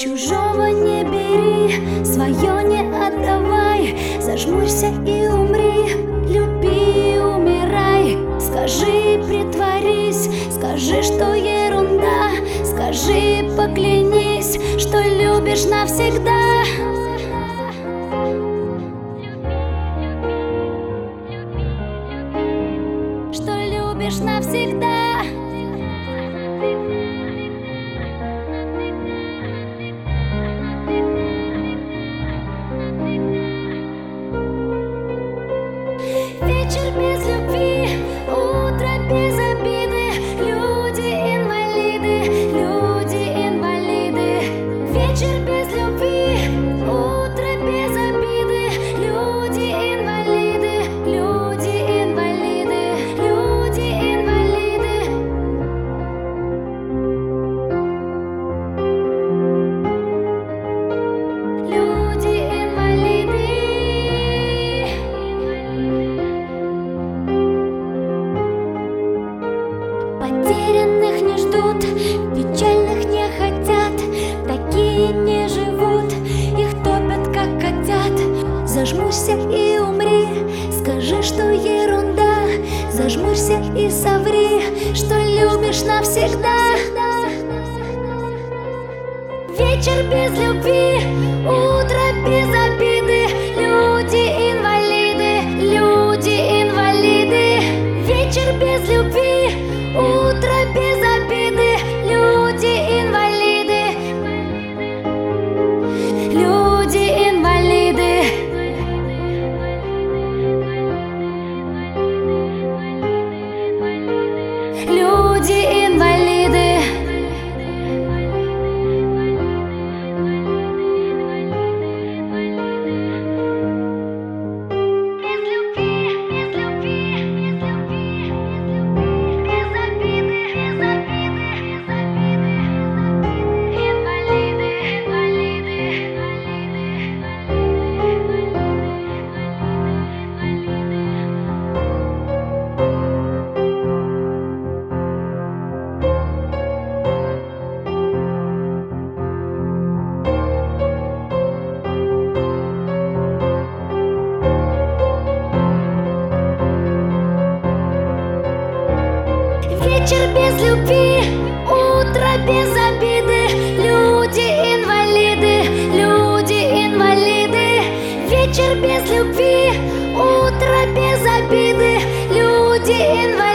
чужого не бери, свое не отдавай, зажмурься и умри, люби и умирай. Скажи, притворись, скажи, что ерунда, скажи, поклянись, что любишь навсегда. Что любишь навсегда. Потерянных не ждут, печальных не хотят, такие не живут, их топят как котят. Зажмурься и умри, скажи, что ерунда, зажмурься и соври, что любишь навсегда. Вечер без любви, утро без обиды, Вечер без любви, утро без обиды. Люди инвалиды, люди инвалиды. Вечер без любви, утро без обиды. Люди инвалиды.